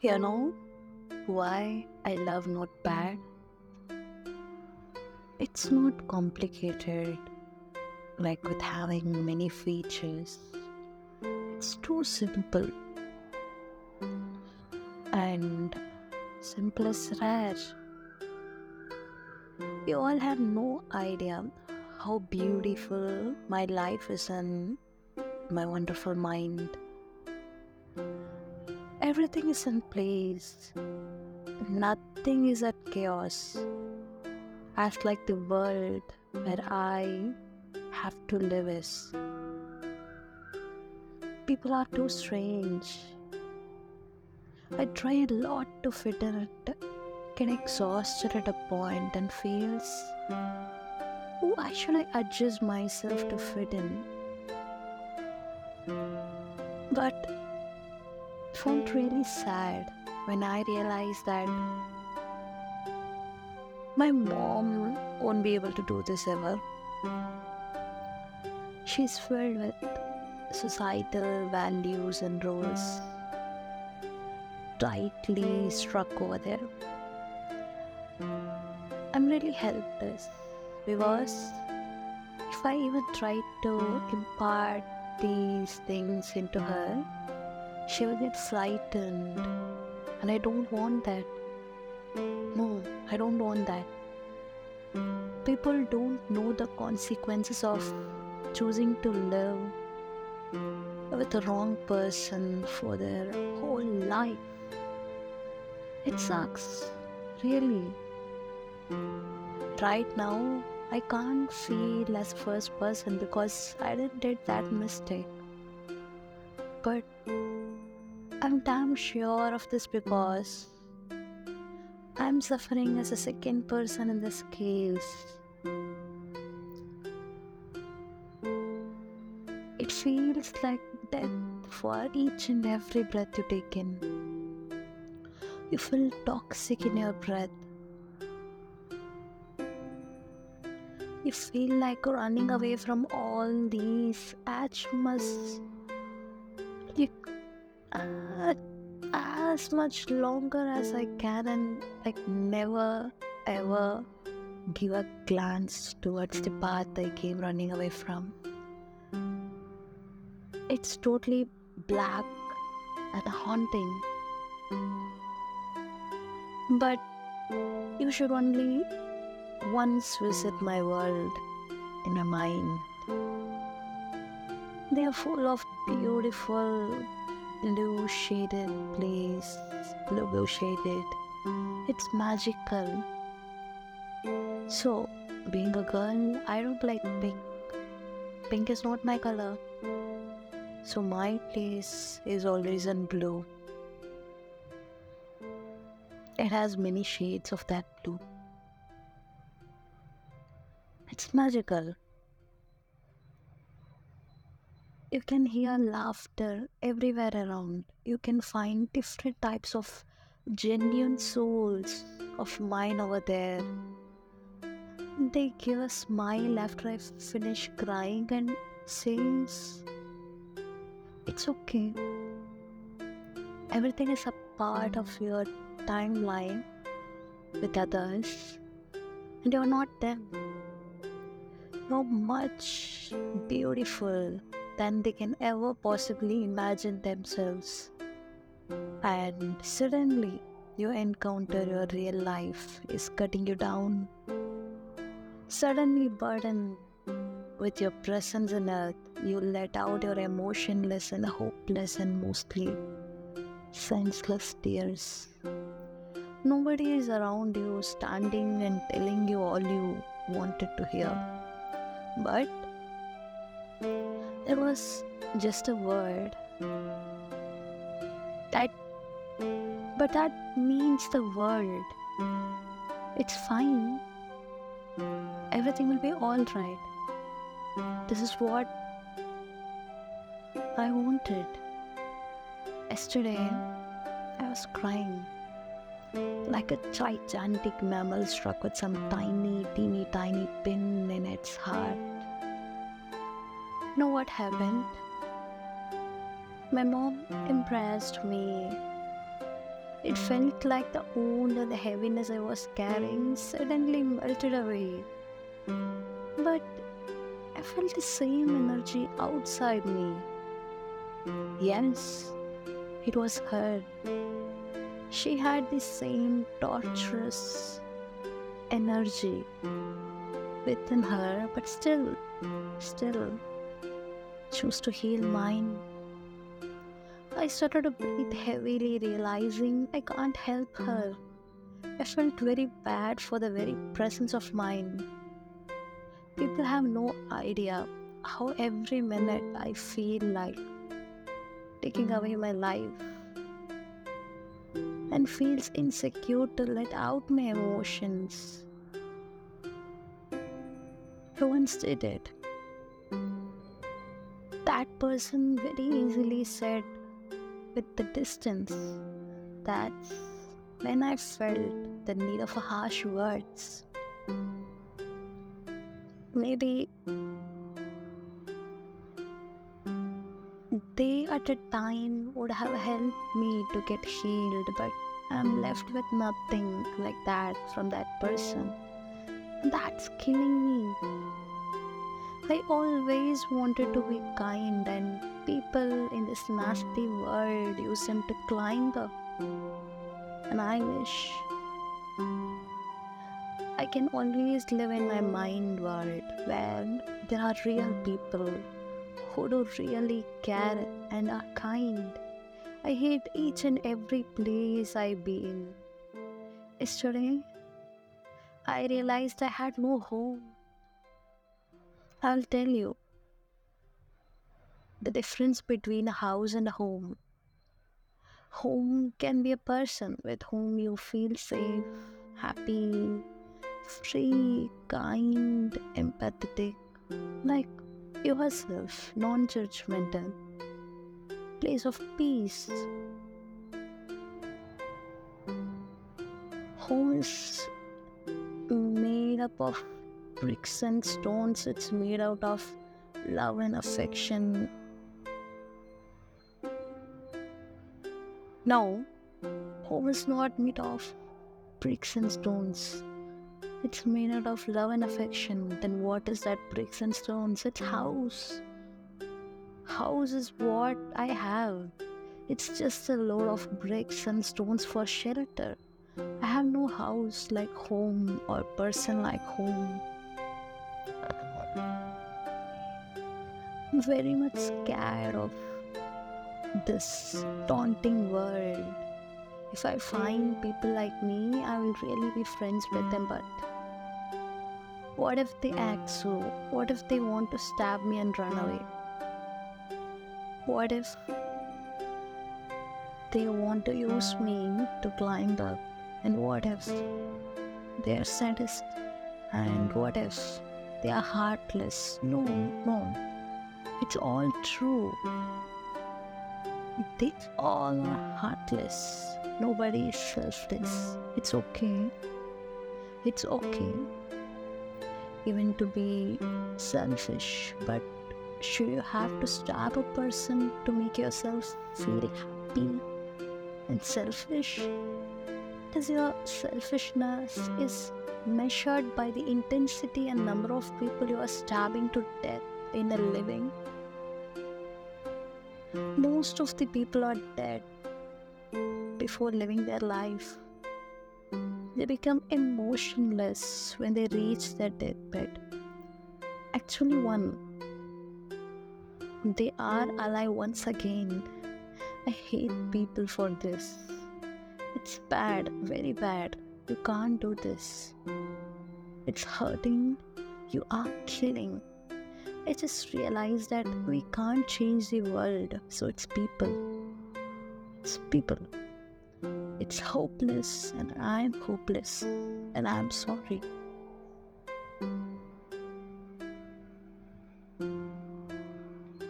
You know why I love Notepad? It's not complicated, like with having many features. It's too simple. And simple is rare. You all have no idea how beautiful my life is in my wonderful mind. Everything is in place. Nothing is at chaos. As like the world where I have to live is. People are too strange. I try a lot to fit in it, get exhausted at a point and feels why should I adjust myself to fit in? But felt really sad when I realized that my mom won't be able to do this ever. She's filled with societal values and roles tightly struck over there. I'm really helpless because if I even try to impart these things into her, she will get frightened. And I don't want that. No, I don't want that. People don't know the consequences of choosing to live with the wrong person for their whole life. It sucks, really. Right now, I can't feel as first person because I didn't did that mistake. But I'm damn sure of this because I'm suffering as a second person in this case. It feels like death for each and every breath you take in. You feel toxic in your breath. You feel like running away from all these much you, uh, as much longer as I can and like never ever give a glance towards the path I came running away from. It's totally black and haunting. But you should only once visit my world in a mind. They are full of beautiful blue shaded place, blue blue shaded. It's magical. So, being a girl, I don't like pink. Pink is not my color. So my place is always in blue. It has many shades of that blue. It's magical. You can hear laughter everywhere around. You can find different types of genuine souls of mine over there. They give a smile after I finish crying and says, It's okay. Everything is a part of your timeline with others, and you're not them. You're much beautiful than they can ever possibly imagine themselves. And suddenly, you encounter your real life is cutting you down. Suddenly, burdened with your presence on earth, you let out your emotionless and hopeless and mostly senseless tears. Nobody is around you standing and telling you all you wanted to hear. But there was just a word that but that means the world. It's fine. Everything will be all right. This is what I wanted. Yesterday, I was crying like a gigantic mammal struck with some tiny, teeny, tiny pin in its heart. Know what happened? My mom impressed me It hmm. felt like the wound and the heaviness I was carrying hmm. suddenly melted away. But I felt the same energy outside me. Yes, it was her. She had the same torturous energy within her, but still, still, choose to heal hmm. mine. I started to breathe heavily, realizing I can't help hmm. her. I felt very bad for the very presence of mine. People have no idea how every minute I feel like taking away my life and feels insecure to let out my emotions. Once did it. That person very easily said, with the distance. That's when I felt the need of harsh words. Maybe they at a time would have helped me to get healed, but I'm left with nothing like that from that person. That's killing me. I always wanted to be kind and people in this nasty world use them to climb up. And I wish I can always live in my mind world where there are real people who do really care and are kind. I hate each and every place I've been. Yesterday, I realized I had no home. I'll tell you the difference between a house and a home. Home can be a person with whom you feel safe, happy, free, kind, empathetic, like yourself, non judgmental, place of peace. Home is made up of bricks and stones, it's made out of love and affection, Now, home is not made of bricks and stones. It's made out of love and affection. Then what is that bricks and stones? It's house. House is what I have. It's just a load of bricks and stones for shelter. I have no house like home or person like home. Very much scared of this daunting world. If I find people like me, I will really be friends with them. But what if they act so? What if they want to stab me and run away? What if they want to use me to climb up? And what if they are sadist? And what if they are heartless? No, no. It's all true. They all are heartless. Nobody is selfless. It's okay. It's okay even to be selfish, but should you have to stab a person to make yourself feel happy and selfish? Because your selfishness is measured by the intensity and number of people you are stabbing to death in a hmm. living most of the people are dead before living their life. They become emotionless when they reach their deathbed. Actually, one, they are alive once again. I hate people for this. It's bad, very bad. You can't do this. It's hurting. You are killing. I just realized that we can't change the world, so it's people. It's people. It's hopeless, and I'm hopeless, and I'm sorry.